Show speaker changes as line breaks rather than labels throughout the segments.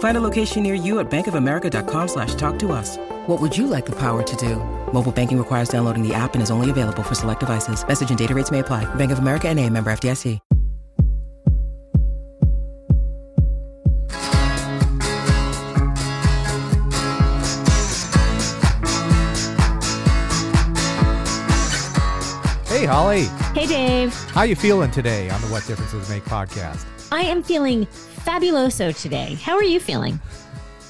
Find a location near you at bankofamerica.com slash talk to us. What would you like the power to do? Mobile banking requires downloading the app and is only available for select devices. Message and data rates may apply. Bank of America and a member FDIC.
Hey, Holly.
Hey, Dave.
How you feeling today on the What Differences Make podcast?
I am feeling fabuloso today. How are you feeling?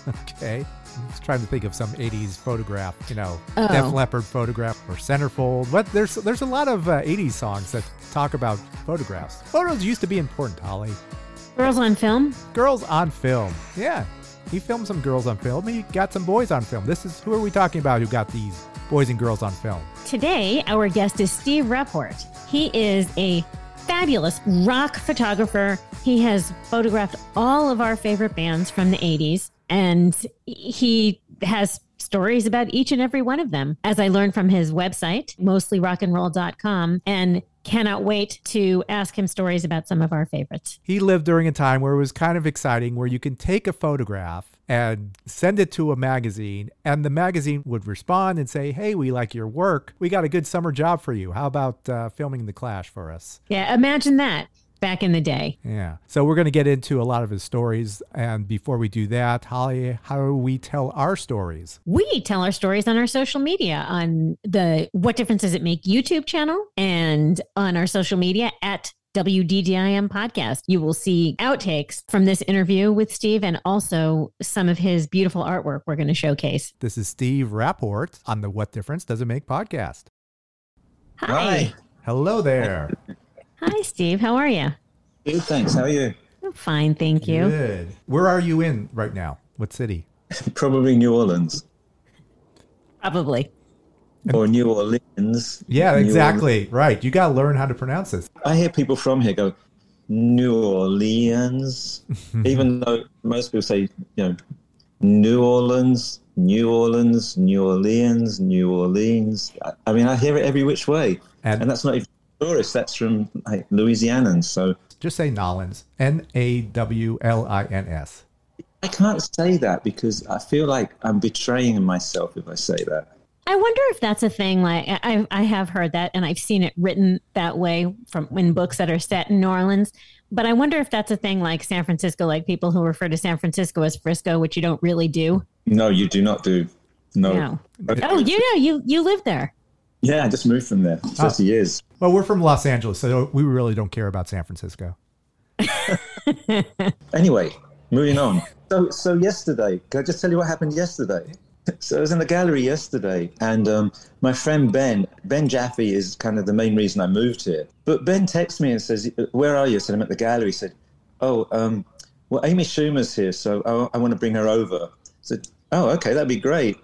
Okay. I'm just trying to think of some 80s photograph, you know,
Oh.
Def Leppard photograph or Centerfold. What there's there's a lot of uh, 80s songs that talk about photographs. Photos used to be important, Holly.
Girls on film?
Girls on film. Yeah. He filmed some girls on film. He got some boys on film. This is who are we talking about who got these boys and girls on film?
Today, our guest is Steve Rapport. He is a fabulous rock photographer. He has photographed all of our favorite bands from the 80s, and he has stories about each and every one of them, as I learned from his website, mostlyrockandroll.com, and cannot wait to ask him stories about some of our favorites.
He lived during a time where it was kind of exciting, where you can take a photograph and send it to a magazine, and the magazine would respond and say, Hey, we like your work. We got a good summer job for you. How about uh, filming The Clash for us?
Yeah, imagine that back in the day.
Yeah. So we're going to get into a lot of his stories. And before we do that, Holly, how do we tell our stories?
We tell our stories on our social media on the What Difference Does It Make YouTube channel and on our social media at WDDIM podcast. You will see outtakes from this interview with Steve and also some of his beautiful artwork we're going to showcase.
This is Steve Rapport on the What Difference Does It Make podcast.
Hi.
Hello there.
Hi, Steve. How are you?
Good, thanks. How are you?
I'm fine, thank you.
Good. Where are you in right now? What city?
Probably New Orleans
Probably.
or New Orleans.
Yeah,
New
exactly. Right. You got to learn how to pronounce this.
I hear people from here go New Orleans, even though most people say you know New Orleans, New Orleans, New Orleans, New Orleans. I- I mean, I hear it every which way,
And-
and, that's not even tourists. That's from like, Louisianans. So
Just say Nawlins. N A W L I N S.
I can't say that because I feel like I'm betraying myself if I say that.
I wonder if that's a thing. Like I, I have heard that, and I've seen it written that way from in books that are set in New Orleans. But I wonder if that's a thing like San Francisco, like people who refer to San Francisco as Frisco, which you don't really do.
No, you do not do. No.
No. Oh, you know, you you live there.
Yeah, I just moved from there. 30 years.
Well, we're from Los Angeles, so we really don't care about San Francisco.
Anyway, moving on. So, so yesterday, can I just tell you what happened yesterday? So I was in the gallery yesterday, and um, my friend Ben, Ben Jaffe, is kind of the main reason I moved here. But Ben texts me and says, "Where are you?" I said, "I'm at the gallery." He said, "Oh, um, well, Amy Schumer's here, so I, I want to bring her over." I said, "Oh, okay, that'd be great."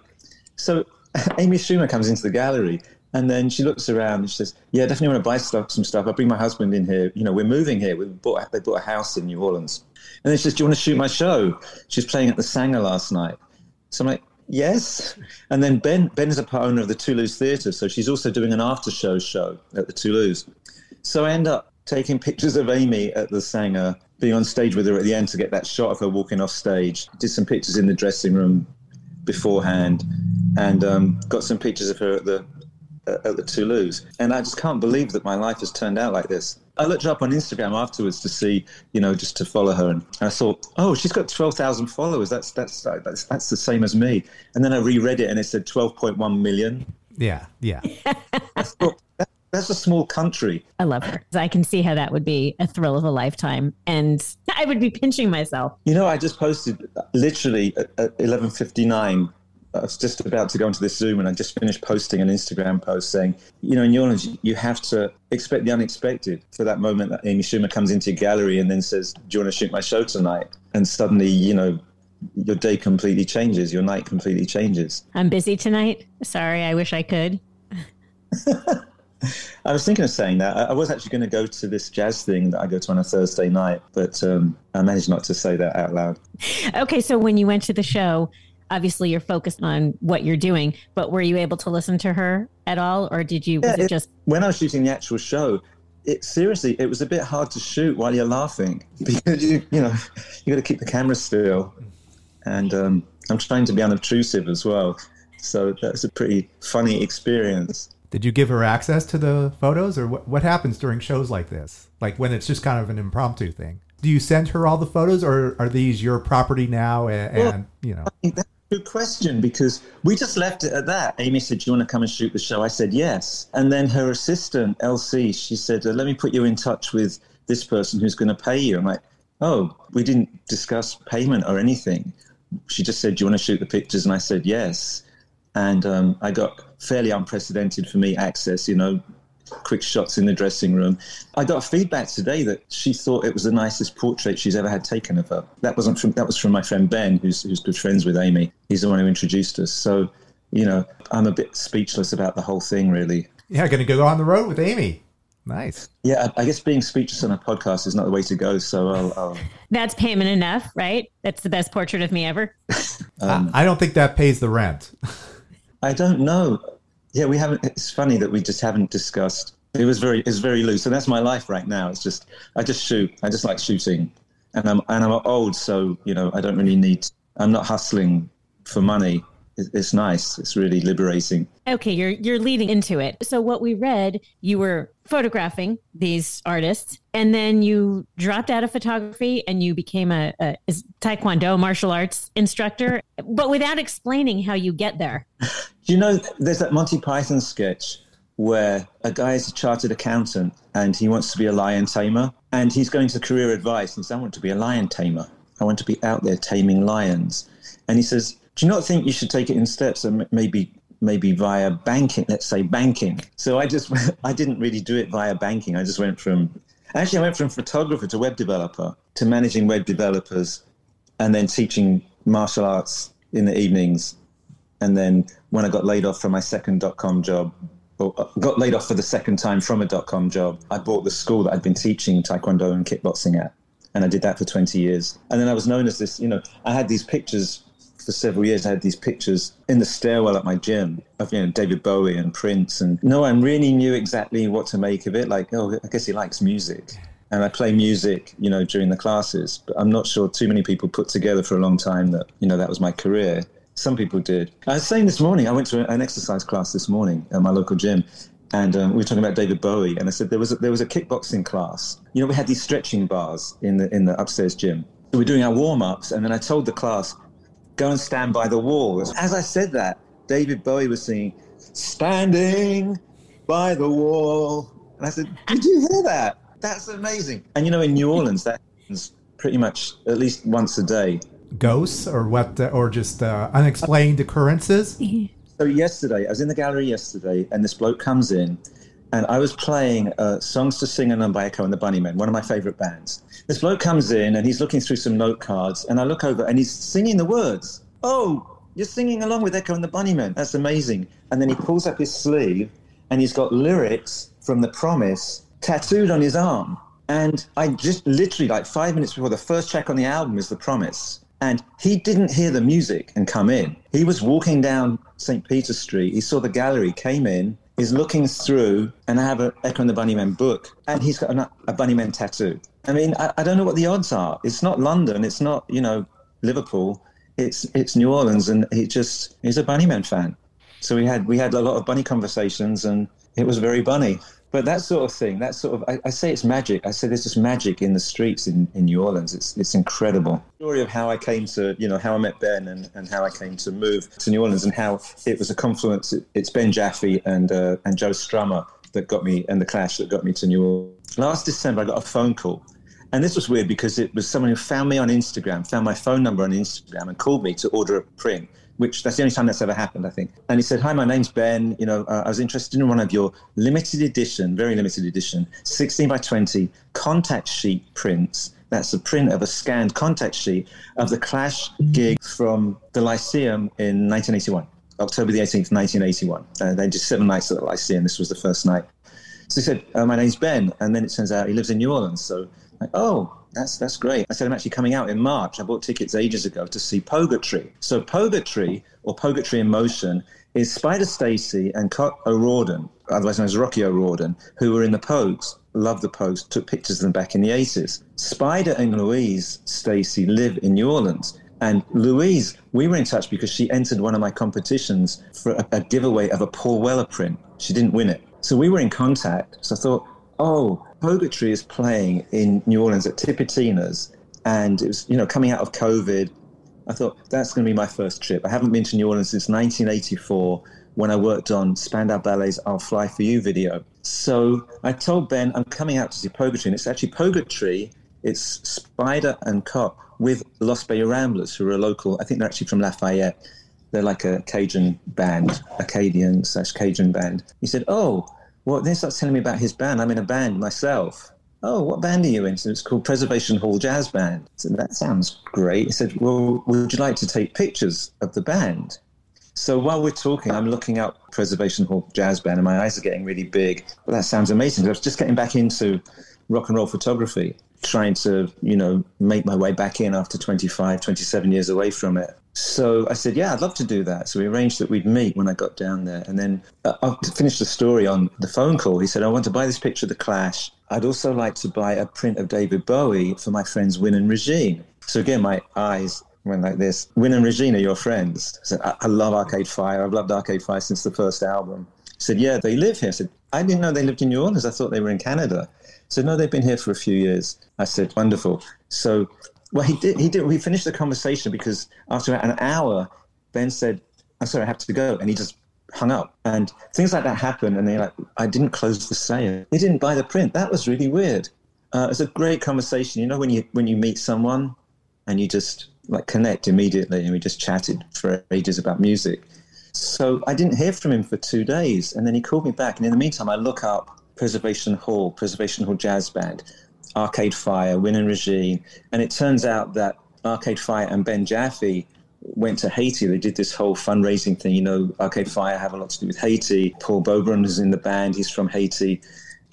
So Amy Schumer comes into the gallery, and then she looks around and she says, "Yeah, definitely want to buy stuff, some stuff. I'll bring my husband in here. You know, we're moving here. We bought they bought a house in New Orleans." And then she says, "Do you want to shoot my show?" She's playing at the Sanger last night. So I'm like, "Yes." And then Ben Ben is a part owner of the Toulouse Theatre, so she's also doing an after show show at the Toulouse. So I end up taking pictures of Amy at the Sanger, being on stage with her at the end to get that shot of her walking off stage. Did some pictures in the dressing room beforehand, and um, got some pictures of her at the Uh, at the Toulouse. And I just can't believe that my life has turned out like this. I looked her up on Instagram afterwards to see, you know, just to follow her, and I thought, oh, she's got twelve thousand followers. That's that's that's that's the same as me. And then I reread it, and it said twelve point one million.
Yeah, yeah.
I thought, that, That's a small country.
I love her. I can see how that would be a thrill of a lifetime. And I would be pinching myself.
You know, I just posted uh, literally uh, at, at 11.59 I was just about to go into this Zoom and I just finished posting an Instagram post saying, you know, in New Orleans, you have to expect the unexpected for that moment that Amy Schumer comes into your gallery and then says, do you want to shoot my show tonight? And suddenly, you know, your day completely changes, your night completely changes.
I'm busy tonight. Sorry, I wish I could.
I was thinking of saying that. I was actually going to go to this jazz thing that I go to on a Thursday night, but um, I managed not to say that out loud.
Okay, so when you went to the show, obviously you're focused on what you're doing, but were you able to listen to her at all, or did you?
Yeah,
was it,
it
just
when I was shooting the actual show? It seriously, it was a bit hard to shoot while you're laughing because you, you know, you got to keep the camera still, and um, I'm trying to be unobtrusive as well. So that's a pretty funny experience.
Did you give her access to the photos, or what, what happens during shows like this? Like when it's just kind of an impromptu thing? Do you send her all the photos, or are these your property now? And,
Well,
and you know,
That's a good question because we just left it at that. Amy said, Do you want to come and shoot the show? I said, Yes. And then her assistant, Elsie, she said, Let me put you in touch with this person who's going to pay you. I'm like, Oh, we didn't discuss payment or anything. She just said, Do you want to shoot the pictures? And I said, Yes. And um, I got fairly unprecedented for me access, you know, quick shots in the dressing room. I got feedback today that she thought it was the nicest portrait she's ever had taken of her. That wasn't from that was from my friend Ben, who's who's good friends with Amy. He's the one who introduced us. So, you know, I'm a bit speechless about the whole thing, really.
yeah, going to go on the road with Amy. Nice.
Yeah, I, I guess being speechless on a podcast is not the way to go. So I'll, I'll
that's payment enough, right? That's the best portrait of me ever.
Um,
I, I don't think that pays the rent.
I don't know. Yeah, we haven't. It's funny that we just haven't discussed. It was very, it's very loose, and that's my life right now. It's just, I just shoot. I just like shooting, and I'm and I'm old, so you know, I don't really need. I'm not hustling for money. It, it's nice. It's really liberating.
Okay, you're you're leading into it. So what we read, you were photographing these artists, and then you dropped out of photography and you became a, a taekwondo martial arts instructor, but without explaining how you get there.
Do you know there's that Monty Python sketch where a guy is a chartered accountant and he wants to be a lion tamer and he's going to career advice and says, I want to be a lion tamer. I want to be out there taming lions. And he says, Do you not think you should take it in steps and maybe maybe via banking, let's say banking? So I just I didn't really do it via banking. I just went from actually I went from photographer to web developer to managing web developers and then teaching martial arts in the evenings and then when I got laid off from my second dot com job, or uh, got laid off for the second time from a dot com job, I bought the school that I'd been teaching taekwondo and kickboxing at. And I did that for 20 years. And then I was known as this, you know, I had these pictures for several years. I had these pictures in the stairwell at my gym of, you know, David Bowie and Prince. And no one really knew exactly what to make of it. Like, oh, I guess he likes music. And I play music, you know, during the classes. But I'm not sure too many people put together for a long time that, you know, that was my career. Some people did. I was saying this morning, I went to an exercise class this morning at my local gym, and um, we were talking about David Bowie. And I said there was a, there was a kickboxing class. You know, we had these stretching bars in the in the upstairs gym. We're doing our warm ups, and then I told the class, "Go and stand by the wall." As I said that, David Bowie was singing, "Standing by the wall," and I said, "Did you hear that? That's amazing." And you know, in New Orleans, that happens pretty much at least once a day.
Ghosts or what, uh, or just uh, unexplained occurrences?
So yesterday, I was in the gallery yesterday, and this bloke comes in, and I was playing uh, "Songs to Sing and by Echo and the Bunnymen," one of my favorite bands. This bloke comes in, and he's looking through some note cards, and I look over, and he's singing the words. Oh, you're singing along with Echo and the Bunnymen. That's amazing. And then he pulls up his sleeve, and he's got lyrics from The Promise tattooed on his arm. And I just literally, like five minutes before the first track on the album is The Promise. And he didn't hear the music and come in. He was walking down St. Peter Street. He saw the gallery, came in, is looking through, and I have an Echo and the Bunnymen book, and he's got a, a Bunnymen tattoo. I mean, I, I don't know what the odds are. It's not London. It's not, you know, Liverpool. It's it's New Orleans, and he just he's a Bunnymen fan. So we had we had a lot of bunny conversations, and it was very bunny. But that sort of thing, that sort of, I, I say it's magic. I say there's just magic in the streets in, in New Orleans. It's it's incredible. Story of how I came to, you know, how I met Ben and, and how I came to move to New Orleans and how it was a confluence. It, it's Ben Jaffe and uh, and Joe Strummer that got me, and the Clash that got me to New Orleans. Last December, I got a phone call. And this was weird because it was someone who found me on Instagram, found my phone number on Instagram, and called me to order a print which that's the only time that's ever happened, I think. And he said, "Hi, my name's Ben. You know, uh, I was interested in one of your limited edition, very limited edition, 16 by 20 contact sheet prints. That's a print of a scanned contact sheet of the Clash gig from the Lyceum in 1981, October the 18th, 1981. Uh, they did seven nights at the Lyceum. This was the first night. So he said, uh, "My name's Ben," and then it turns out he lives in New Orleans. So, like, oh, that's that's great. I said I'm actually coming out in March. I bought tickets ages ago to see Poguetry. So Poguetry or Poguetry in Motion is Spider Stacy and Cait O'Riordan, otherwise known as Rocky O'Riordan, who were in the Pogues. Loved the Pogues. Took pictures of them back in the 80s. Spider and Louise Stacy live in New Orleans. And Louise, we were in touch because she entered one of my competitions for a, a giveaway of a Paul Weller print. She didn't win it. So we were in contact. So I thought, oh, Poguetry is playing in New Orleans at Tipitina's, and it was, you know, coming out of COVID. I thought that's going to be my first trip. I haven't been to New Orleans since 1984 when I worked on Spandau Ballet's I'll Fly For You video. So I told Ben, I'm coming out to see Poguetry, and it's actually Poguetry, it's Spider and Cait with Lost Bayou Ramblers, who are a local, I think they're actually from Lafayette. They're like a Cajun band, Acadian slash Cajun band. He said, Oh, well, then he starts telling me about his band. I'm in a band myself. Oh, what band are you in? So it's called Preservation Hall Jazz Band. So that sounds great. He said, Well, would you like to take pictures of the band? So while we're talking, I'm looking up Preservation Hall Jazz Band and my eyes are getting really big. Well, that sounds amazing. I was just getting back into rock and roll photography, trying to, you know, make my way back in after 25, 27 years away from it. So I said, yeah, I'd love to do that. So we arranged that we'd meet when I got down there. And then uh, I'll finish the story on the phone call. He said, I want to buy this picture of the Clash. I'd also like to buy a print of David Bowie for my friends Win and Regine. So again, my eyes went like this. Win and Regine are your friends. I said, I, I love Arcade Fire. I've loved Arcade Fire since the first album. He said, yeah, they live here. I said, I didn't know they lived in New Orleans. I thought they were in Canada. So no, they've been here for a few years. I said, wonderful. So well, he did. He did. We finished the conversation because after an hour, Ben said, "I'm sorry, I have to go," and he just hung up. And things like that happen, and they're like, "I didn't close the sale. They didn't buy the print. That was really weird." Uh, it's a great conversation. You know, when you when you meet someone, and you just like connect immediately, and we just chatted for ages about music. So I didn't hear from him for two days, and then he called me back. And in the meantime, I look up Preservation Hall, Preservation Hall Jazz Band, Arcade Fire, Win and Regine, and it turns out that Arcade Fire and Ben Jaffe went to Haiti. They did this whole fundraising thing. You know, Arcade Fire have a lot to do with Haiti. Paul Beaubrun is in the band. He's from Haiti.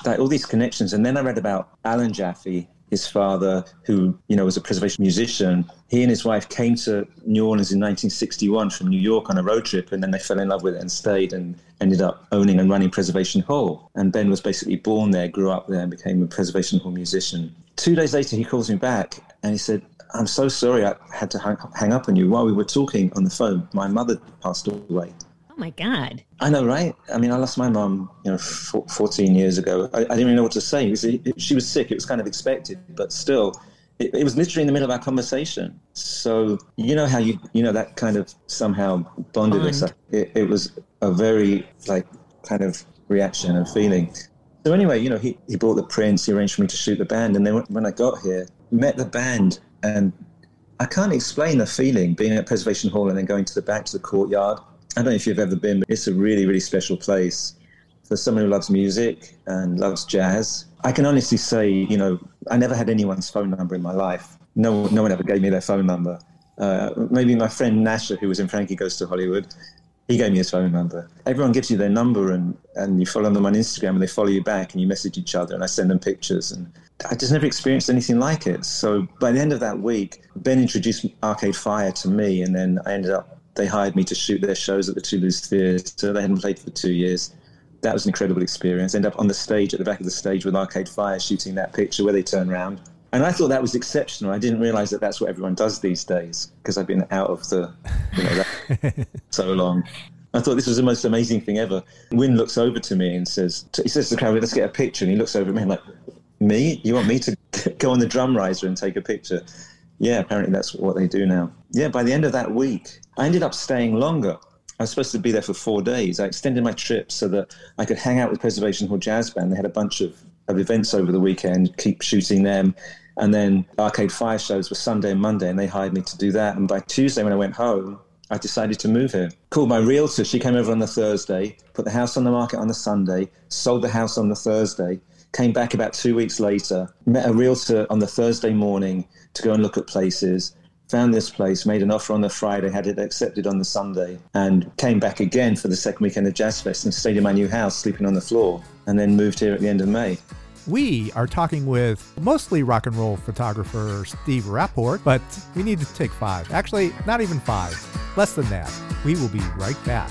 Like all these connections. And then I read about Alan Jaffe, his father, who, you know, was a preservation musician. He and his wife came to New Orleans in 1961 from New York on a road trip, and then they fell in love with it and stayed and ended up owning and running Preservation Hall. And Ben was basically born there, grew up there, and became a Preservation Hall musician. Two days later, he calls me back and he said, I'm so sorry I had to hang up on you. While we were talking on the phone, my mother passed away.
Oh my God.
I know, right? I mean, I lost my mum, you know, 14 years ago. I, I didn't even know what to say. Was, it, she was sick. It was kind of expected, but still, it, it, was literally in the middle of our conversation. So, you know how you, you know, that kind of somehow bonded Bond. us. It, it was a very, like, kind of reaction and feeling. So anyway, you know, he, he bought the prints, he arranged for me to shoot the band. And then when I got here, met the band and I can't explain the feeling being at Preservation Hall and then going to the back to the courtyard I don't know if you've ever been, but it's a really, really special place for someone who loves music and loves jazz. I can honestly say, you know, I never had anyone's phone number in my life. No, no one ever gave me their phone number. Uh, maybe my friend Nasher, who was in Frankie Goes to Hollywood, he gave me his phone number. Everyone gives you their number and, and you follow them on Instagram and they follow you back and you message each other and I send them pictures. And I just never experienced anything like it. So by the end of that week, Ben introduced Arcade Fire to me and then I ended up they hired me to shoot their shows at the Toulouse Theatre. They hadn't played for two years. That was an incredible experience. End up on the stage at the back of the stage with Arcade Fire shooting that picture where they turn around. And I thought that was exceptional. I didn't realize that that's what everyone does these days because I've been out of the, you know, so long. I thought this was the most amazing thing ever. Win looks over to me and says, he says to the crowd, let's get a picture. And he looks over at me and like, me? You want me to go on the drum riser and take a picture? Yeah, apparently that's what they do now. Yeah, by the end of that week, I ended up staying longer. I was supposed to be there for four days. I extended my trip so that I could hang out with Preservation Hall Jazz Band. They had a bunch of, of events over the weekend, keep shooting them. And then Arcade Fire shows were Sunday and Monday, and they hired me to do that. And by Tuesday, when I went home, I decided to move here. Called my realtor. She came over on the Thursday, put the house on the market on the Sunday, sold the house on the Thursday, came back about two weeks later, met a realtor on the Thursday morning to go and look at places, found this place, made an offer on the Friday, had it accepted on the Sunday, and came back again for the second weekend of Jazz Fest and stayed in my new house, sleeping on the floor, and then moved here at the end of May.
We are talking with mostly rock and roll photographer Steve Rapport, but we need to take five. Actually, not even five, less than that. We will be right back.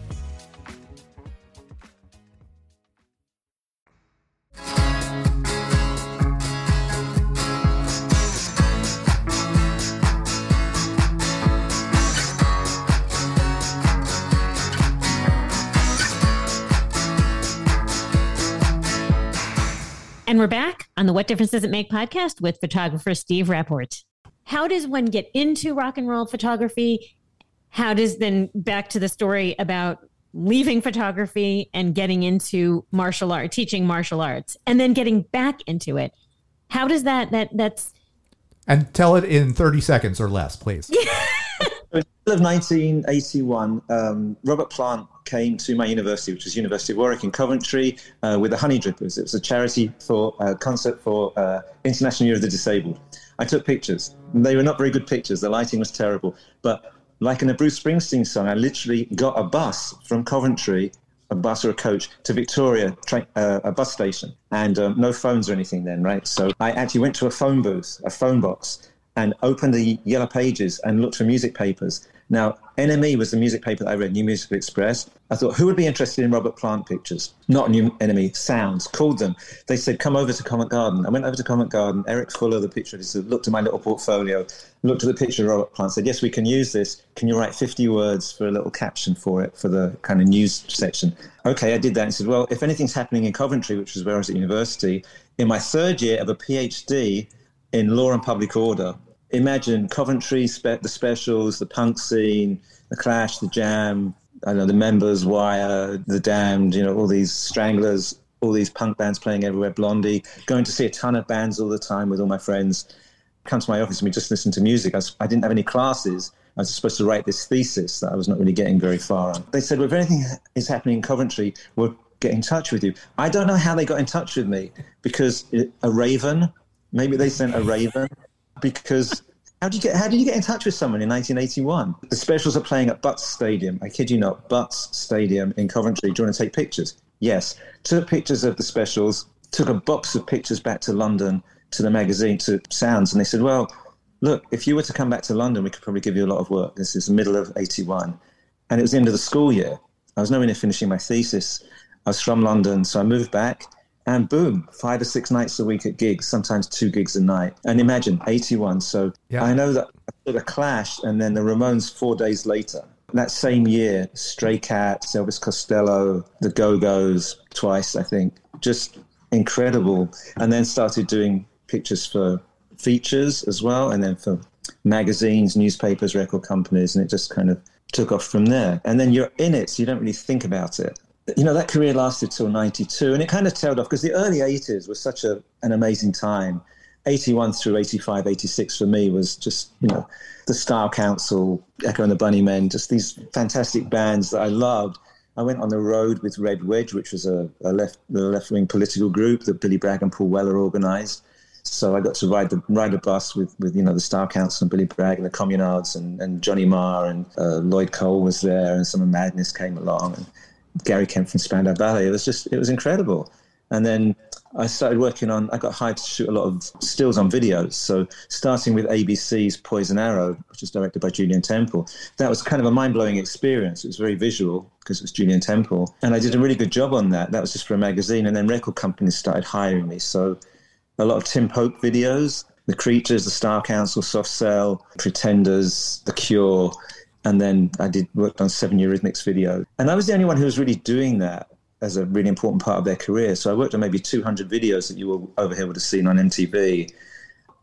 And we're back on the What Difference Does It Make podcast with photographer Steve Rapport. How does one get into rock and roll photography? How does then back to the story about leaving photography and getting into martial art, teaching martial arts, and then getting back into it? How does that that that's
And tell it in 30 seconds or less, please.
In the middle of 1981, um, Robert Plant came to my university, which was University of Warwick in Coventry, uh, with the Honeydrippers. It was a charity for a concert for uh, International Year of the Disabled. I took pictures. They were not very good pictures. The lighting was terrible. But like in a Bruce Springsteen song, I literally got a bus from Coventry, a bus or a coach, to Victoria, tra- uh, a bus station, and um, no phones or anything then, right? So I actually went to a phone booth, a phone box, and opened the yellow pages and looked for music papers. Now, NME was the music paper that I read, New Musical Express. I thought, who would be interested in Robert Plant pictures? Not New Enemy, Sounds. Called them. They said, come over to Covent Garden. I went over to Covent Garden. Eric Fuller, the picture editor, looked at my little portfolio, looked at the picture of Robert Plant, said, yes, we can use this. Can you write 50 words for a little caption for it, for the kind of news section? Okay, I did that and said, well, if anything's happening in Coventry, which was where I was at university, in my third year of a PhD in law and public order, imagine Coventry, spe- the specials, the punk scene, the Clash, the Jam, I know, the Members, Wire, the Damned, you know, all these Stranglers, all these punk bands playing everywhere, Blondie, going to see a ton of bands all the time with all my friends. Come to my office and we just listen to music. I, was, I didn't have any classes. I was supposed to write this thesis that I was not really getting very far on. They said, well, if anything is happening in Coventry, we'll get in touch with you. I don't know how they got in touch with me because uh, a raven, maybe they sent a raven because how did you get how did you get in touch with someone in 1981? The specials are playing at Butts Stadium. I kid you not, Butts Stadium in Coventry. Do you want to take pictures? Yes. Took pictures of the specials. Took a box of pictures back to London to the magazine to Sounds, and they said, "Well, look, if you were to come back to London, we could probably give you a lot of work." This is the middle of '81, and it was the end of the school year. I was nowhere near finishing my thesis. I was from London, so I moved back And boom, five or six nights a week at gigs, sometimes two gigs a night. And imagine 81. So
Yeah.
I know that I sort of clashed, and then the Ramones four days later. That same year, Stray Cats, Elvis Costello, the Go Go's, twice, I think. Just incredible. And then started doing pictures for features as well, and then for magazines, newspapers, record companies, and it just kind of took off from there. And then you're in it, so you don't really think about it. You know, that career lasted till 92, and it kind of tailed off because the early 80s was such a, an amazing time. 81 through 85, 86 for me was just, you know, the Style Council, Echo and the Bunnymen, just these fantastic bands that I loved. I went on the road with Red Wedge, which was a, a left the left wing political group that Billy Bragg and Paul Weller organised. So I got to ride the ride a bus with, with you know the Style Council and Billy Bragg and the Communards and, and Johnny Marr and uh, Lloyd Cole was there and some of Madness came along and Gary Kemp from Spandau Ballet. It was just it was incredible. And then I started working on. I got hired to shoot a lot of stills on videos. So starting with ABC's Poison Arrow, which was directed by Julien Temple, that was kind of a mind blowing experience. It was very visual because it was Julien Temple, and I did a really good job on that. That was just for a magazine, and then record companies started hiring me. So a lot of Tim Pope videos, The Creatures, The Style Council, Soft Cell, Pretenders, The Cure, and then I did worked on Seven Eurythmics video, and I was the only one who was really doing that as a really important part of their career. So I worked on maybe 200 videos that you will, over here would have seen on MTV.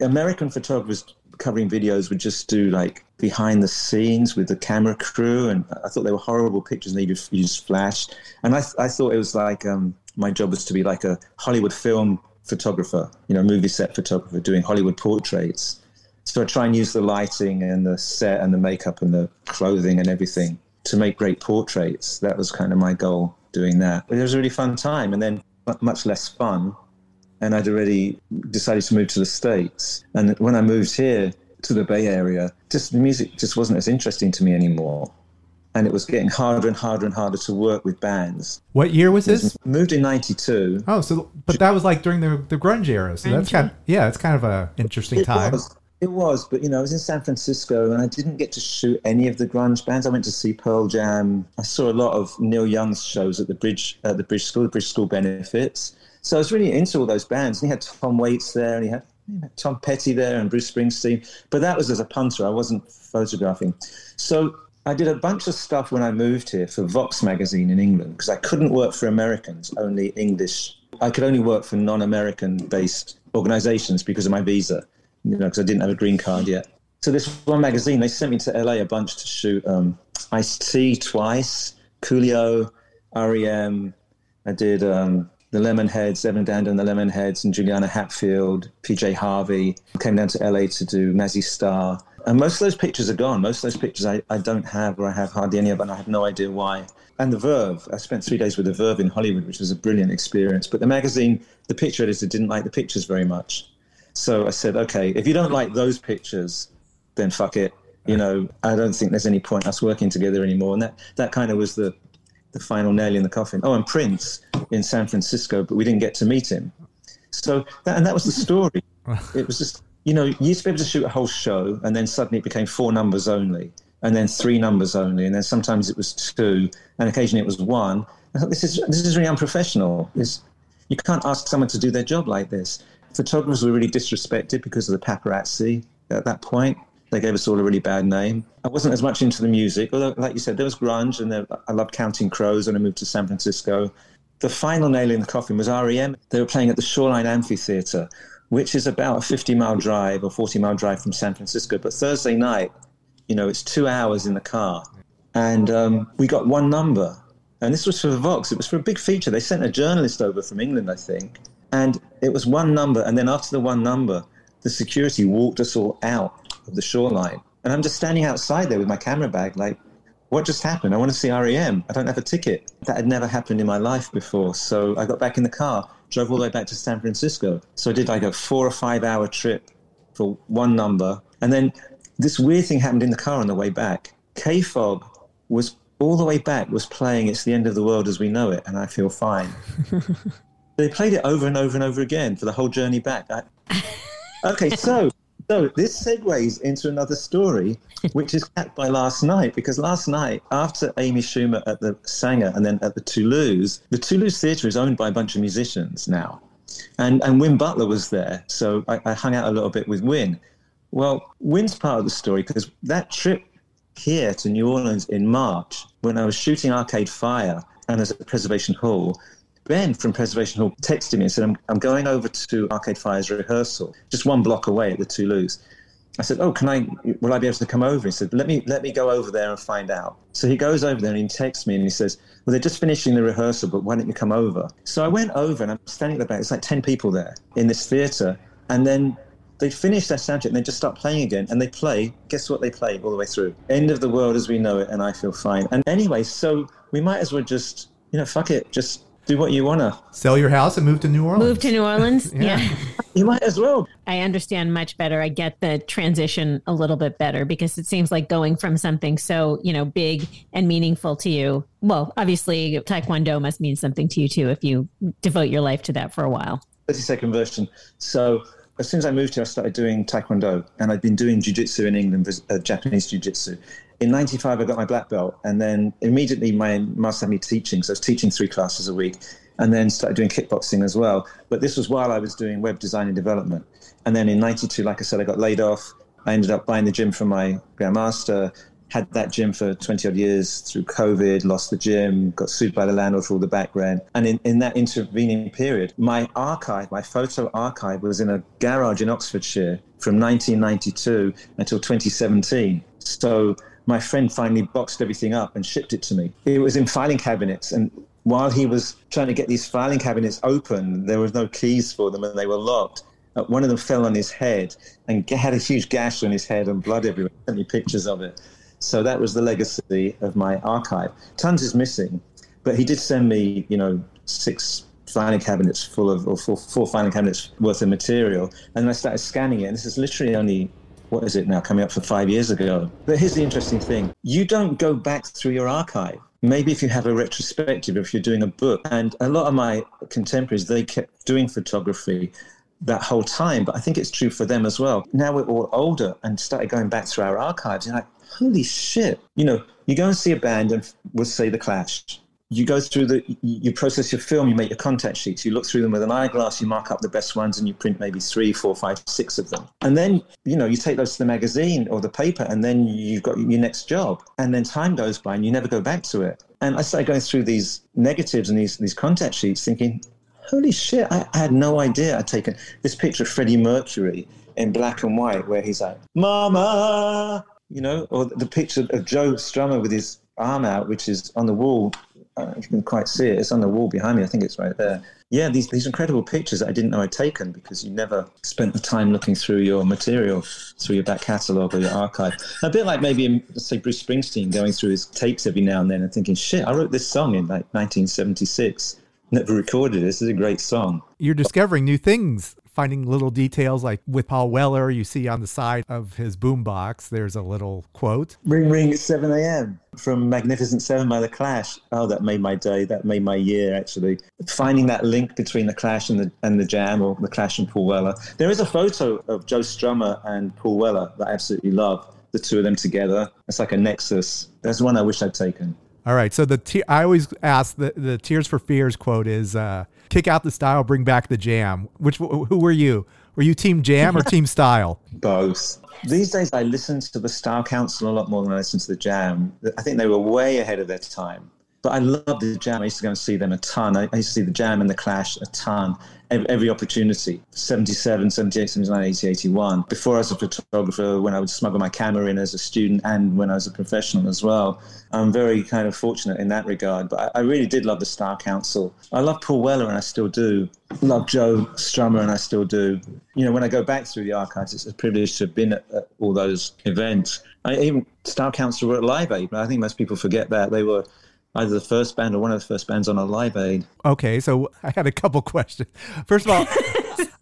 American photographers covering videos would just do like behind the scenes with the camera crew, and I thought they were horrible pictures. And they just used flash, and I, I thought it was like um, my job was to be like a Hollywood film photographer, you know, movie set photographer doing Hollywood portraits. So I try and use the lighting and the set and the makeup and the clothing and everything to make great portraits. That was kind of my goal doing that. But it was a really fun time, and then much less fun. And I'd already decided to move to the States. And when I moved here to the Bay Area, just the music just wasn't as interesting to me anymore. And it was getting harder and harder and harder to work with bands.
What year was this?
Moved in 92.
Oh, so but that was like during the the grunge era. So that's kind of, yeah, it's kind of a interesting
It
time.
was. It was, but you know, I was in San Francisco and I didn't get to shoot any of the grunge bands. I went to see Pearl Jam. I saw a lot of Neil Young's shows at the Bridge, at the Bridge School, the Bridge School benefits. So I was really into all those bands. And he had Tom Waits there, and he had, Tom Petty there, and Bruce Springsteen. But that was as a punter. I wasn't photographing. So I did a bunch of stuff when I moved here for Vox magazine in England because I couldn't work for Americans, only English. I could only work for non-American based organizations because of my visa you know, because I didn't have a green card yet. So this one magazine, they sent me to LA a bunch to shoot um, Ice T twice, Coolio, REM. I did um, the Lemonheads, Evan Dando and the Lemonheads, and Juliana Hatfield, PJ Harvey. Came down to LA to do Mazzy Star. And most of those pictures are gone. Most of those pictures I, I don't have, or I have hardly any of, and I have no idea why. And the Verve, I spent three days with the Verve in Hollywood, which was a brilliant experience. But the magazine, the picture editor didn't like the pictures very much. So I said, okay, if you don't like those pictures, then fuck it. You know, I don't think there's any point us working together anymore. And that, that kind of was the, the final nail in the coffin. Oh, and Prince in San Francisco, but we didn't get to meet him. So that, and that was the story. it was just, you know, you used to be able to shoot a whole show and then suddenly it became four numbers only and then three numbers only. And then sometimes it was two and occasionally it was one. I thought this is, this is really unprofessional. This, you can't ask someone to do their job like this photographers were really disrespected because of the paparazzi at that point. They gave us all a really bad name. I wasn't as much into the music, although, like you said, there was grunge, and there, I loved Counting Crows when I moved to San Francisco. The final nail in the coffin was REM. They were playing at the Shoreline Amphitheater, which is about a 50 mile drive or 40 mile drive from San Francisco. But Thursday night, you know, it's two hours in the car. And um, we got one number. And this was for Vox. It was for a big feature. They sent a journalist over from England, I think. And it was one number. And then after the one number, the security walked us all out of the shoreline. And I'm just standing outside there with my camera bag, like, what just happened? I want to see REM. I don't have a ticket. That had never happened in my life before. So I got back in the car, drove all the way back to San Francisco. So I did like a four or five hour trip for one number. And then this weird thing happened in the car on the way back. KFOG was all the way back, was playing It's the End of the World as We Know It, and I Feel Fine. they played it over and over and over again for the whole journey back. I, okay, so So this segues into another story, which is capped by last night, because last night, after Amy Schumer at the Sanger and then at the Toulouse, the Toulouse Theatre is owned by a bunch of musicians now. And, and Win Butler was there. So I, I hung out a little bit with Win. Well, Win's part of the story because that trip here to New Orleans in March, when I was shooting Arcade Fire and as a Preservation Hall, Ben from Preservation Hall texted me and said, I'm, I'm going over to Arcade Fire's rehearsal, just one block away at the Toulouse. I said, "Oh, can I? Will I be able to come over?" He said, "Let me let me go over there and find out." So he goes over there and he texts me and he says, "Well, they're just finishing the rehearsal, but why don't you come over?" So I went over and I'm standing at the back. It's like ten people there in this theatre, and then they finish their soundcheck and they just start playing again, and they play. Guess what? They play all the way through. End of the world as we know it, and I feel fine. And anyway, so we might as well just you know, fuck it, just do what you want to.
Sell your house and move to New Orleans.
Move to New Orleans.
Yeah.
yeah.
You might as well.
I understand much better. I get the transition a little bit better because it seems like going from something so, you know, big and meaningful to you. Well, obviously, Taekwondo must mean something to you too if you devote your life to that for a while.
30 second version. So, as soon as I moved here, I started doing Taekwondo, and I'd been doing Jiu Jitsu in England, uh, Japanese Jiu Jitsu in 95 i got my black belt and then immediately my master had me teaching so i was teaching three classes a week and then started doing kickboxing as well. But this was while i was doing web design and development. And then in 92 like i said i got laid off. I ended up buying the gym from my grandmaster had that gym for 20 odd years through covid lost the gym got sued by the landlord for all the back rent. And in, in that intervening period my archive my photo archive was in a garage in oxfordshire from 1992 until 2017 so my friend finally boxed everything up and shipped it to me. It was in filing cabinets. And while he was trying to get these filing cabinets open, there was no keys for them and they were locked. Uh, one of them fell on his head and had a huge gash on his head and blood everywhere. Sent me pictures of it. So that was the legacy of my archive. Tons is missing, but he did send me, you know, six filing cabinets full of, or four, four filing cabinets worth of material. And I started scanning it. And this is literally only what is it now, coming up for five years ago. But here's the interesting thing you don't go back through your archive. Maybe if you have a retrospective, if you're doing a book, and a lot of my contemporaries, they kept doing photography that whole time, but I think it's true for them as well. Now we're all older and started going back through our archives. You're like, holy shit. You know, you go and see a band and we'll say The Clash you go through the you process your film you make your contact sheets you look through them with an eyeglass you mark up the best ones and you print maybe three four five six of them. And then you know you take those to the magazine or the paper and then you've got your next job. And then time goes by and you never go back to it. And i started going through these negatives and these these contact sheets thinking holy shit i, I had no idea i'd taken this picture of freddie mercury in black and white where he's like mama you know or the picture of joe strummer with his arm out which is on the wall Know if you can quite see it. It's on the wall behind me. I think it's right there. Yeah, these, these incredible pictures that I didn't know I'd taken because you never spent the time looking through your material, through your back catalogue or your archive. A bit like maybe, say, Bruce Springsteen going through his tapes every now and then and thinking, shit, I wrote this song in like 1976 never recorded. This is a great song.
You're discovering new things finding little details like with Paul Weller, you see on the side of his boombox, there's a little quote.
Ring ring at 7 a.m. from Magnificent Seven by The Clash. Oh, that made my day. That made my year, actually. Finding that link between The Clash and the, and the Jam or The Clash and Paul Weller. There is a photo of Joe Strummer and Paul Weller that I absolutely love. The two of them together. It's like a nexus. There's one I wish I'd taken.
All right. So the te- I always ask the the Tears for Fears quote is uh, kick out the style, bring back the jam. Which who were you? Were you team jam or team style?
Both. These days, I listen to the Style Council a lot more than I listen to the Jam. I think they were way ahead of their time. But I love the Jam. I used to go and see them a ton. I, used to see the Jam and the Clash a ton. Every opportunity. 77 78 79 80 81 before i was a photographer when i would smuggle my camera in as a student and when i was a professional as well. I'm very kind of fortunate in that regard but i, I really did love the Style Council. I love paul weller and i still do. Love joe strummer and i still do. You know when i go back through the archives it's a privilege to have been at, at all those events. I, even Style Council were at live aid but i think most people forget that. They were either the first band or one of the first bands on a live aid.
Okay, so I had a couple questions. First of all,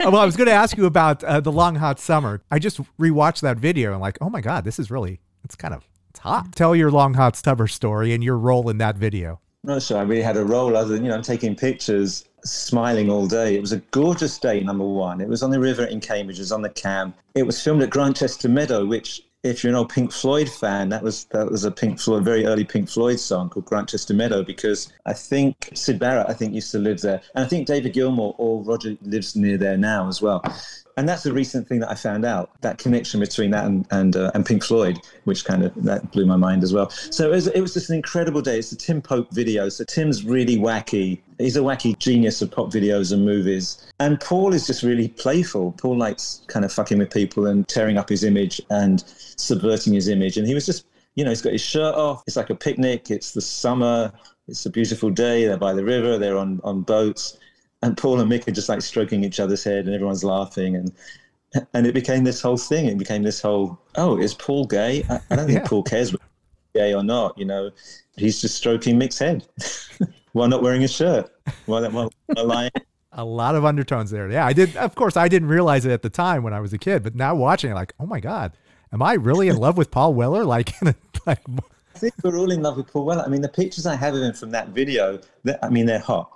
well, I was going to ask you about uh, the Long Hot Summer. I just rewatched that video and like, oh my god, this is really it's kind of it's hot. Tell your Long Hot Summer story and your role in that video.
No, sure I really had a role other than, you know, I'm taking pictures, smiling all day. It was a gorgeous day, number one. It was on the river in Cambridge, it was on the Cam. It was filmed at Grantchester Meadow, which if you're an old Pink Floyd fan, that was that was a Pink Floyd, very early Pink Floyd song called Grantchester Meadow, because I think Syd Barrett, I think, used to live there, and I think David Gilmour or Roger lives near there now as well and that's a recent thing that I found out that connection between that and and, uh, and Pink Floyd, which kind of that blew my mind as well. So it was, it was just an incredible day. It's a Tim Pope video. So Tim's really wacky. He's a wacky genius of pop videos and movies. And Paul is just really playful. Paul likes kind of fucking with people and tearing up his image and subverting his image. And he was just, you know, he's got his shirt off. It's like a picnic. It's the summer. It's a beautiful day. They're by the river. They're on on boats and Paul and Mick are just like stroking each other's head, and everyone's laughing, and and it became this whole thing. It became this whole oh, is Paul gay? I, I don't think yeah. Paul cares whether gay or not. You know, he's just stroking Mick's head while not wearing a shirt. While, while, while lying.
A lot of undertones there. Yeah, I did. Of course, I didn't realize it at the time when I was a kid, but now watching it, like, oh my god, am I really in love with Paul Weller? Like, like.
I think we're all in love with Paul Weller. I mean, the pictures I have of him from that video, I mean, they're hot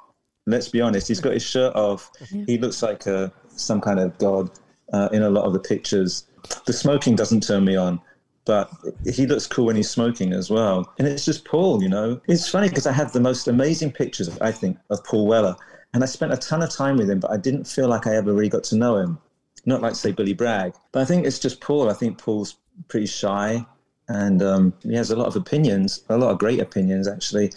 let's be honest, he's got his shirt off. He looks like a, some kind of god uh, in a lot of the pictures. The smoking doesn't turn me on, but he looks cool when he's smoking as well. And it's just Paul, you know. It's funny because I have the most amazing pictures, I think, of Paul Weller. And I spent a ton of time with him, but I didn't feel like I ever really got to know him. Not like, say, Billy Bragg. But I think it's just Paul. I think Paul's pretty shy and um, he has a lot of opinions, a lot of great opinions, actually.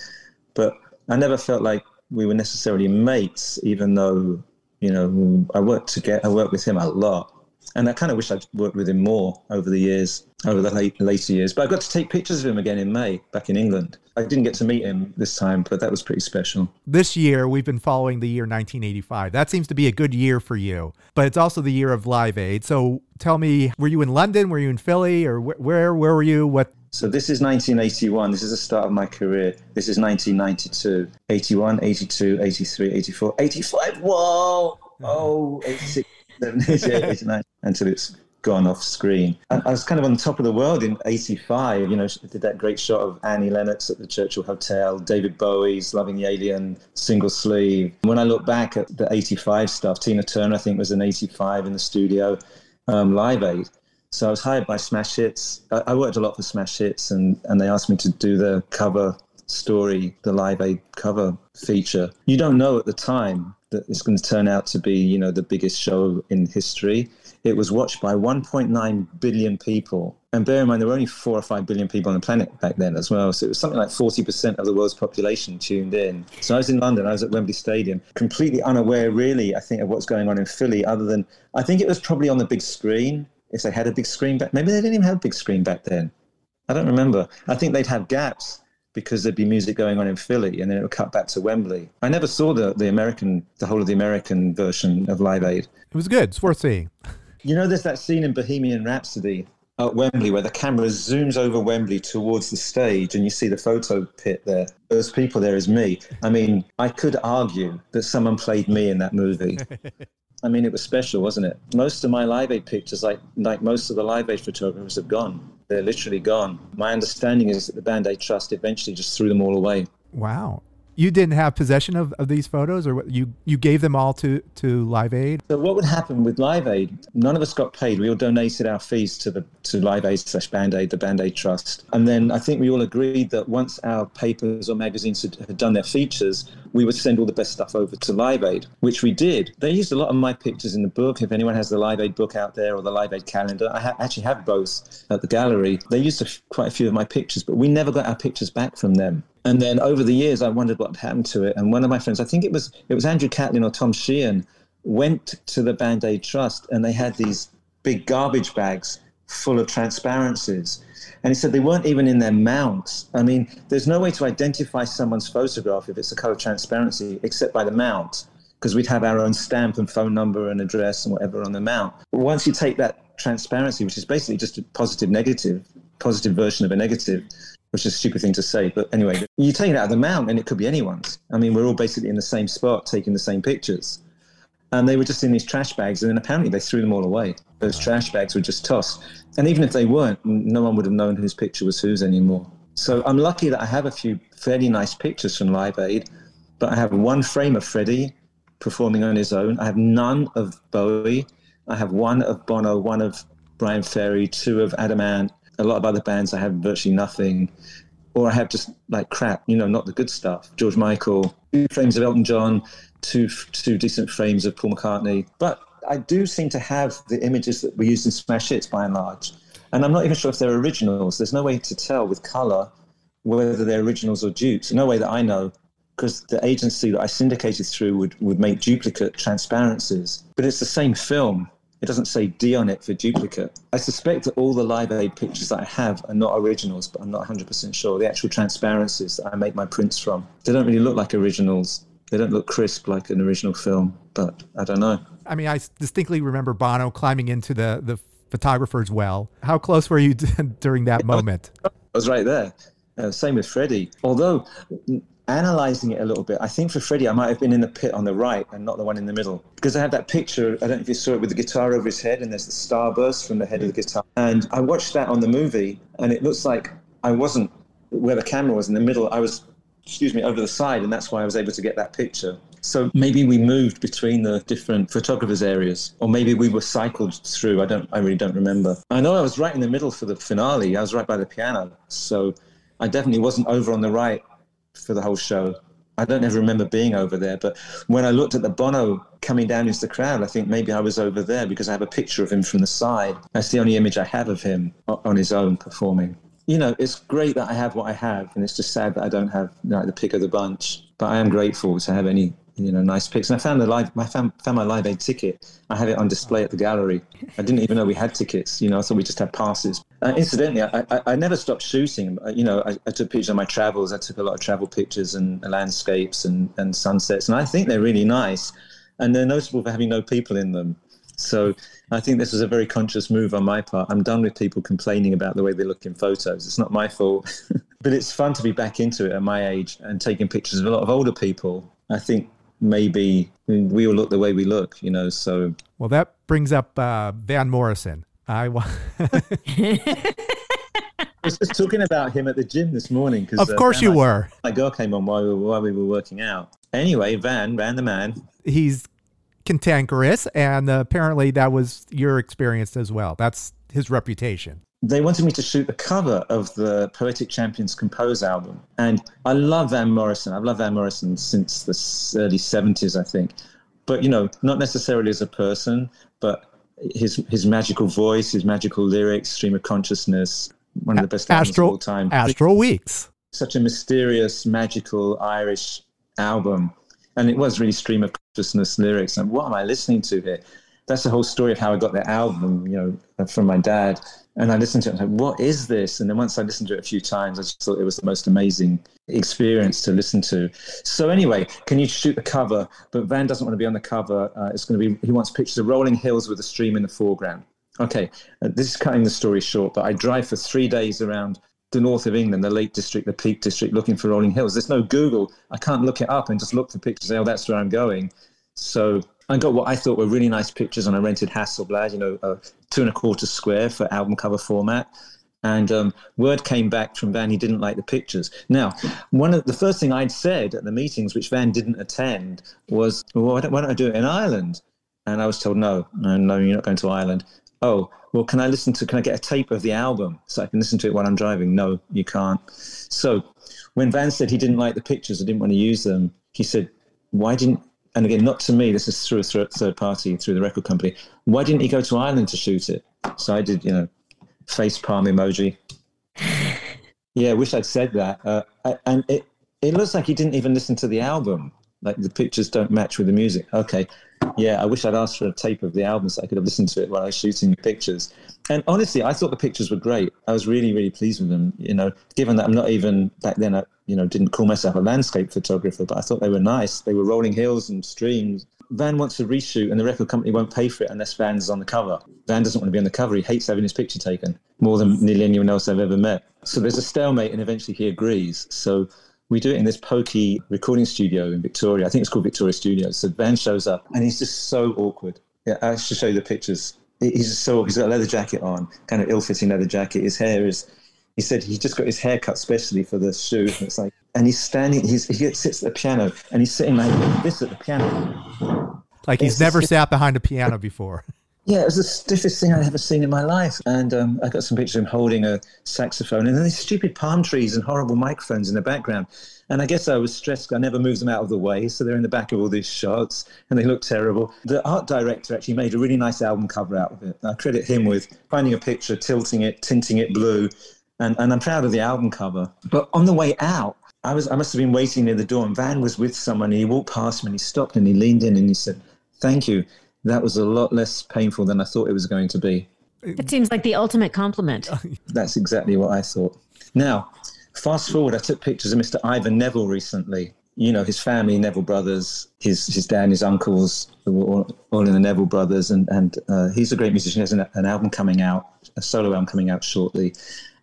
But I never felt like we were necessarily mates, even though you know I worked to get I worked with him a lot, and I kind of wish I'd worked with him more over the years, over the late, later years. But I got to take pictures of him again in May back in England. I didn't get to meet him this time, but that was pretty special.
This year, we've been following the year 1985. That seems to be a good year for you, but it's also the year of Live Aid. So tell me, were you in London? Were you in Philly? Or wh- where, where were you? What
so this is 1981. This is the start of my career. This is 1992. 81, 82, 83, 84, 85. Whoa! Oh, 86, 88, 89, until it's gone off screen. I, I, was kind of on top of the world in 85. You know, did that great shot of Annie Lennox at the Churchill Hotel, David Bowie's Loving the Alien, single sleeve. When I look back at the 85 stuff, Tina Turner, I think, was in 85 in the studio, um, Live Aid. So I was hired by Smash Hits. I, I worked a lot for Smash Hits, and, and they asked me to do the cover story, the Live Aid cover feature. You don't know at the time that it's going to turn out to be, you know, the biggest show in history. It was watched by 1.9 billion people. And bear in mind, there were only four or five billion people on the planet back then as well. So it was something like 40% of the world's population tuned in. So I was in London, I was at Wembley Stadium, completely unaware, really, I think, of what's going on in Philly, other than I think it was probably on the big screen if they had a big screen back. Maybe they didn't even have a big screen back then. I don't remember. I think they'd have gaps because there'd be music going on in Philly and then it would cut back to Wembley. I never saw the, the American, the whole of the American version of Live Aid.
It was good. It's worth seeing.
You know, there's that scene in Bohemian Rhapsody at Wembley where the camera zooms over Wembley towards the stage and you see the photo pit there. Those people there is me. I mean, I could argue that someone played me in that movie. I mean, it was special, wasn't it? Most of my Live Aid pictures, like like most of the Live Aid photographers, have gone. They're literally gone. My understanding is that the Band Aid Trust eventually just threw them all away.
Wow you didn't have possession of, of these photos or what, you you gave them all to to live aid
so what would happen with live aid none of us got paid we all donated our fees to the to live aid slash band aid the band aid trust and then i think we all agreed that once our papers or magazines had, had done their features we would send all the best stuff over to live aid which we did they used a lot of my pictures in the book if anyone has the live aid book out there or the live aid calendar i ha- actually have both at the gallery they used a f- quite a few of my pictures but we never got our pictures back from them and then over the years, I wondered what happened to it. And one of my friends, I think it was it was Andrew Catlin or Tom Sheehan, went to the Band Aid Trust and they had these big garbage bags full of transparencies. And he said they weren't even in their mounts. I mean, there's no way to identify someone's photograph if it's a color transparency except by the mount, because we'd have our own stamp and phone number and address and whatever on the mount. Once you take that transparency, which is basically just a positive negative, positive version of a negative, which is a stupid thing to say. But anyway, you take it out of the mount and it could be anyone's. I mean, we're all basically in the same spot taking the same pictures. And they were just in these trash bags, and then apparently they threw them all away. Those trash bags were just tossed. And even if they weren't, no one would have known whose picture was whose anymore. So I'm lucky that I have a few fairly nice pictures from Live Aid, but I have one frame of Freddie performing on his own. I have none of Bowie. I have one of Bono, one of Bryan Ferry, two of Adam Ant. A lot of other bands I have virtually nothing, or I have just like crap, you know, not the good stuff. George Michael, two frames of Elton John, two two decent frames of Paul McCartney. But I do seem to have the images that we used in Smash Hits by and large. And I'm not even sure if they're originals. There's no way to tell with color whether they're originals or dupes. No way that I know, because the agency that I syndicated through would, would make duplicate transparencies. But it's the same film. It doesn't say D on it for duplicate. I suspect that all the Live Aid pictures that I have are not originals, but I'm not 100% sure. The actual transparencies that I make my prints from, they don't really look like originals. They don't look crisp like an original film, but I don't know.
I mean, I distinctly remember Bono climbing into the, the photographer's well. How close were you during that moment?
I was right there. Uh, same with Freddie. Although analyzing it a little bit, I think for Freddie, I might have been in the pit on the right and not the one in the middle. Because I had that picture, I don't know if you saw it, with the guitar over his head and there's the starburst from the head of the guitar. And I watched that on the movie and it looks like I wasn't where the camera was in the middle. I was, excuse me, over the side and that's why I was able to get that picture. So maybe we moved between the different photographers' areas, or maybe we were cycled through. I don't. I really don't remember. I know I was right in the middle for the finale. I was right by the piano, so I definitely wasn't over on the right for the whole show. I don't ever remember being over there, but when I looked at the Bono coming down into the crowd, I think maybe I was over there because I have a picture of him from the side. That's the only image I have of him on his own performing. You know, it's great that I have what I have, and it's just sad that I don't have know, the pick of the bunch. But I am grateful to have any you know, nice pics. And I found the live, I found, found my Live Aid ticket. I have it on display at the gallery. I didn't even know we had tickets. You know, thought we just had passes. Uh, incidentally, I, I, I, never stopped shooting. Uh, you know, I, I, took pictures of my travels. I took a lot of travel pictures and landscapes and, and sunsets, and I think they're really nice. And they're notable for having no people in them. So I think this was a very conscious move on my part. I'm done with people complaining about the way they look in photos. It's not my fault. but it's fun to be back into it at my age and taking pictures of a lot of older people. I think maybe we all look the way we look, you know. So
well, that brings up uh, Van Morrison. I was
just talking about him at the gym this morning.
Because of course uh, you I, were.
My girl came on while we, were, while we were working out. Anyway, Van, Van the man.
He's cantankerous, and uh, apparently that was your experience as well. That's his reputation
they wanted me to shoot the cover of the Poetic Champions Compose album. And I love Van Morrison. I've loved Van Morrison since the early 70s, I think. But, you know, not necessarily as a person, but his his magical voice, his magical lyrics, stream of consciousness, one of the best albums Astral, of all time.
Astral Weeks.
Such a mysterious, magical Irish album. And it was really stream of consciousness lyrics. And what am I listening to here? That's the whole story of how I got the album, you know, from my dad and I listened to it and I was like, what is this? And then once I listened to it a few times, I just thought it was the most amazing experience to listen to. So anyway, can you shoot the cover? But Van doesn't want to be on the cover. Uh, it's going to be, he wants pictures of rolling hills with a stream in the foreground. Okay, uh, this is cutting the story short, but I drive for three days around the north of England, the Lake District, the Peak District, looking for rolling hills. There's no Google. I can't look it up and just look for pictures oh, that's where I'm going. So I got what I thought were really nice pictures on a rented Hasselblad, you know, a two and a quarter square for album cover format. And um, word came back from Van he didn't like the pictures. Now, one of the first thing I'd said at the meetings, which Van didn't attend, was, well, why don't, why don't I do it in Ireland? And I was told, no, no, no, you're not going to Ireland. Oh, well, can I listen to, can I get a tape of the album so I can listen to it while I'm driving? No, you can't. So when Van said he didn't like the pictures, I didn't want to use them, he said, why didn't and again, not to me, this is through a third party, through the record company. Why didn't he go to Ireland to shoot it? So I did, you know, face palm emoji. yeah, I wish I'd said that. Uh, and it, it looks like he didn't even listen to the album. Like the pictures don't match with the music. Okay. Yeah, I wish I'd asked for a tape of the album so I could have listened to it while I was shooting the pictures. And honestly, I thought the pictures were great. I was really, really pleased with them. You know, given that I'm not even back then, I, you know, didn't call myself a landscape photographer, but I thought they were nice. They were rolling hills and streams. Van wants to reshoot, and the record company won't pay for it unless Van's on the cover. Van doesn't want to be on the cover. He hates having his picture taken more than nearly anyone else I've ever met. So there's a stalemate, and eventually he agrees. So we do it in this pokey recording studio in Victoria. I think it's called Victoria Studios. So Van shows up, and he's just so awkward. Yeah, I should show you the pictures. He's just so he's got a leather jacket on, kind of ill-fitting leather jacket. His hair is He said he just got his hair cut specially for the shoot. And it's like, and he's standing, he's, he sits at the piano and he's sitting like this at the piano.
Like he's
It's
never
just-
sat behind a piano before.
Yeah, it was the stiffest thing I'd ever seen in my life. And um, I got some pictures of him holding a saxophone and then these stupid palm trees and horrible microphones in the background. And I guess I was stressed. I never moved them out of the way. So they're in the back of all these shots and they look terrible. The art director actually made a really nice album cover out of it. I credit him with finding a picture, tilting it, tinting it blue. And, and I'm proud of the album cover. But on the way out, I was I must have been waiting near the door and Van was with someone and he walked past me and he stopped and he leaned in and he said, Thank you. That was a lot less painful than I thought it was going to be.
It seems like the ultimate compliment.
That's exactly what I thought. Now, fast forward, I took pictures of Mr. Ivan Neville recently. You know, his family, Neville brothers, his, his dad and his uncles, were all, all in the Neville brothers. And, and uh, he's a great musician. He has an, an album coming out, a solo album coming out shortly.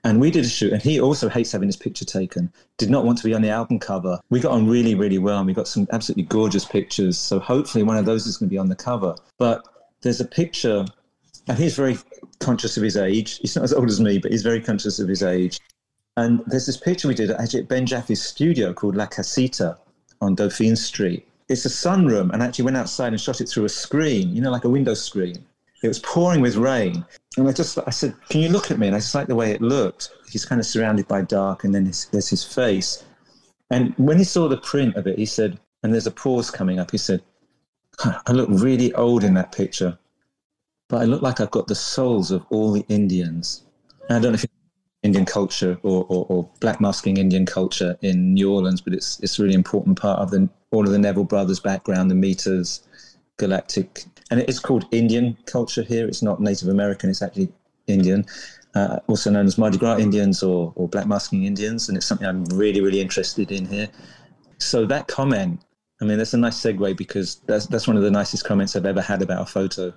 And we did a shoot, and he also hates having his picture taken. Did not want to be on the album cover. We got on really, really well, and we got some absolutely gorgeous pictures. So hopefully, one of those is going to be on the cover. But there's a picture, and he's very conscious of his age. He's not as old as me, but he's very conscious of his age. And there's this picture we did at Ben Jaffe's studio called La Casita on Dauphine Street. It's a sunroom, and I actually went outside and shot it through a screen, you know, like a window screen. It was pouring with rain. And I just, I said, can you look at me? And I just like the way it looked. He's kind of surrounded by dark, and then his, there's his face. And when he saw the print of it, he said, and there's a pause coming up, he said, I look really old in that picture, but I look like I've got the souls of all the Indians. And I don't know if it's Indian culture or, or, or black masking Indian culture in New Orleans, but it's, it's a really important part of the, all of the Neville brothers background, the meters, galactic. And it is called Indian culture here. It's not Native American, it's actually Indian, uh, also known as Mardi Gras Indians or, or black masking Indians. And it's something I'm really, really interested in here. So that comment, I mean, that's a nice segue because that's, that's one of the nicest comments I've ever had about a photo.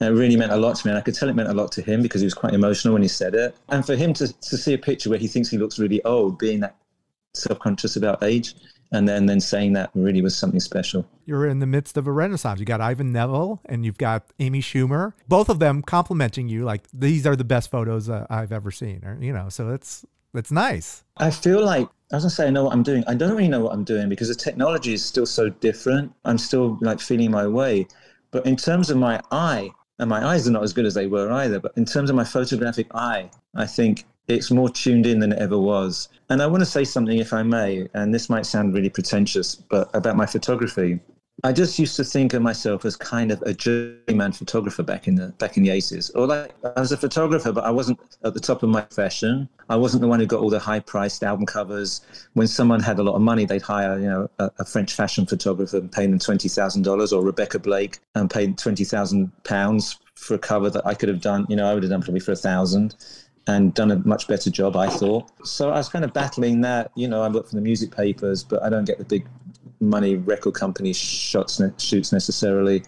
And it really meant a lot to me. And I could tell it meant a lot to him because he was quite emotional when he said it. And for him to, to see a picture where he thinks he looks really old, being that self conscious about age, and then, then saying that really was something special.
You're in the midst of a renaissance. You got Ivan Neville and you've got Amy Schumer, both of them complimenting you like these are the best photos uh, I've ever seen. Or you know, so it's it's nice.
I feel like, as I say I know what I'm doing. I don't really know what I'm doing because the technology is still so different. I'm still like feeling my way. But in terms of my eye, and my eyes are not as good as they were either, but in terms of my photographic eye, I think it's more tuned in than it ever was. And I want to say something, if I may, and this might sound really pretentious, but about my photography. I just used to think of myself as kind of a journeyman photographer back in the back in the eighties. Or like I was a photographer, but I wasn't at the top of my profession. I wasn't the one who got all the high priced album covers. When someone had a lot of money, they'd hire, you know, a, a French fashion photographer and pay them twenty thousand dollars, or Rebecca Blake and pay twenty thousand pounds for a cover that I could have done. You know, I would have done probably for a thousand and done a much better job, I thought. So I was kind of battling that. You know, I work for the music papers, but I don't get the big money record company shots shoots necessarily.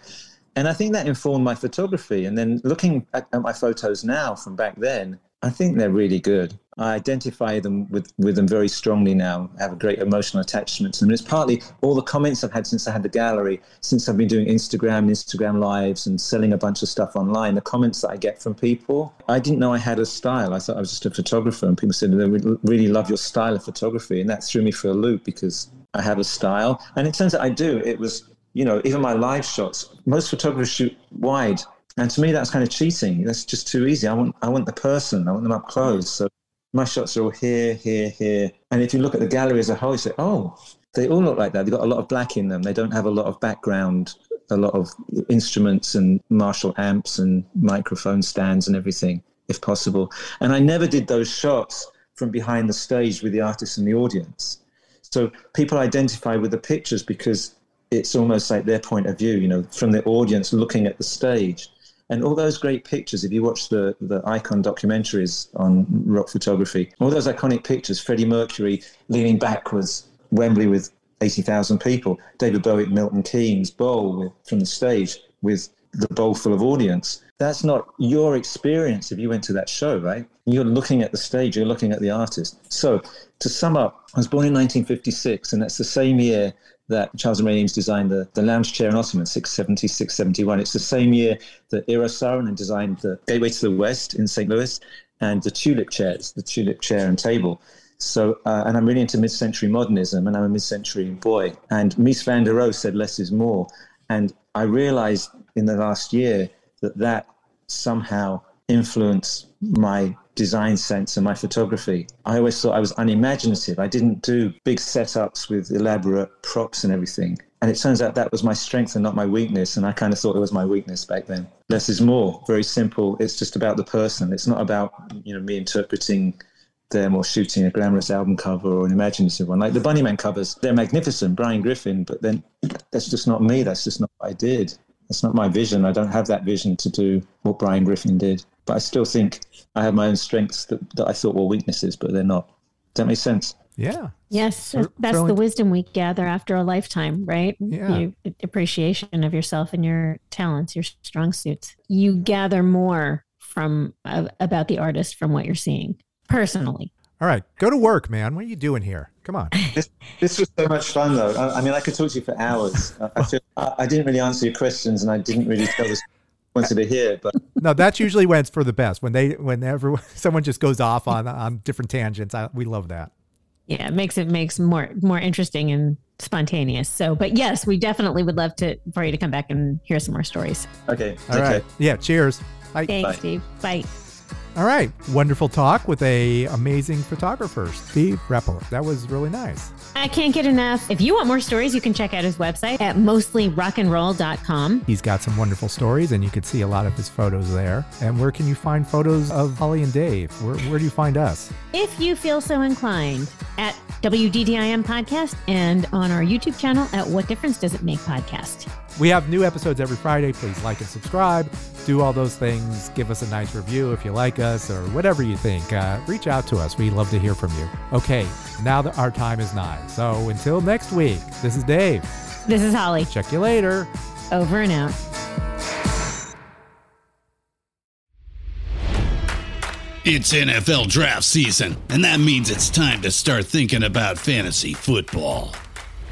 And I think that informed my photography. And then looking at, my photos now from back then, I think they're really good. I identify them with, with them very strongly now. I have a great emotional attachment to them. It's partly all the comments I've had since I had the gallery, since I've been doing Instagram Instagram lives and selling a bunch of stuff online, the comments that I get from people. I didn't know I had a style. I thought I was just a photographer. And people said they really love your style of photography. And that threw me for a loop because I have a style. And it turns out I do. It was, you know, even my live shots, most photographers shoot wide. And to me, that's kind of cheating. That's just too easy. I want, I want the person. I want them up close. So my shots are all here, here, here. And if you look at the gallery as a whole, you say, oh, they all look like that. They've got a lot of black in them. They don't have a lot of background, a lot of instruments and Marshall amps and microphone stands and everything, if possible. And I never did those shots from behind the stage with the artist and the audience. So people identify with the pictures because it's almost like their point of view, you know, from the audience looking at the stage. And all those great pictures, if you watch the, the icon documentaries on rock photography, all those iconic pictures, Freddie Mercury leaning backwards, Wembley with 80,000 people, David Bowie, Milton Keynes, Bowl with, from the stage with the bowl full of audience. That's not your experience if you went to that show, right? You're looking at the stage, you're looking at the artist. So to sum up, I was born in 1956, and that's the same year that Charles and Ray Eames designed the, the lounge chair and ottoman, 670, 671. It's the same year that Eero Saarinen designed the Gateway to the West in St. Louis. and the tulip chairs, the tulip chair and table. So, uh, and I'm really into mid-century modernism, and I'm a mid-century boy. And Mies van der Rohe said less is more, and I realized in the last year that that somehow influenced my design sense and my photography. I always thought I was unimaginative. I didn't do big setups with elaborate props and everything. And it turns out that was my strength and not my weakness. And I kind of thought it was my weakness back then. Less is more. Very simple. It's just about the person. It's not about you know me interpreting them or shooting a glamorous album cover or an imaginative one. Like the Bunnymen covers, they're magnificent, Brian Griffin, but then that's just not me. That's just not what I did. That's not my vision. I don't have that vision to do what Brian Griffin did. But I still think I have my own strengths that, that I thought were weaknesses, but they're not. Does that make sense?
Yeah.
Yes, that's the wisdom we gather after a lifetime, right?
Yeah.
You, appreciation of yourself and your talents, your strong suits. You gather more from uh, about the artist from what you're seeing personally.
All right, go to work, man. What are you doing here? Come on.
This, this was so much fun, though. I, I mean, I could talk to you for hours. I, I feel I, I, didn't really answer your questions, and I didn't really tell us wanted to hear. But
no, that's usually when it's for the best. When they, whenever someone just goes off on on different tangents, I, we love that.
Yeah, it makes it makes more more interesting and spontaneous. So, but yes, we definitely would love to for you to come back and hear some more stories.
Okay.
All right. Yeah. Cheers.
Bye. Thanks, Bye. Steve. Bye.
All right, wonderful talk with a amazing photographer, Steve Rapport. That was really nice.
I can't get enough. If you want more stories, you can check out his website at mostlyrockandroll.com.
He's got some wonderful stories, and you can see a lot of his photos there. And where can you find photos of Holly and Dave? Where, where do you find us?
If you feel so inclined, at WDDIM Podcast and on our YouTube channel at What Difference Does It Make Podcast.
We have new episodes every Friday. Please like and subscribe. Do all those things. Give us a nice review if you like us or whatever you think. Uh, reach out to us. We love to hear from you. Okay, now that our time is nigh. So until next week, this is Dave.
This is Holly.
Check you later.
Over and out.
It's NFL draft season, and that means it's time to start thinking about fantasy football.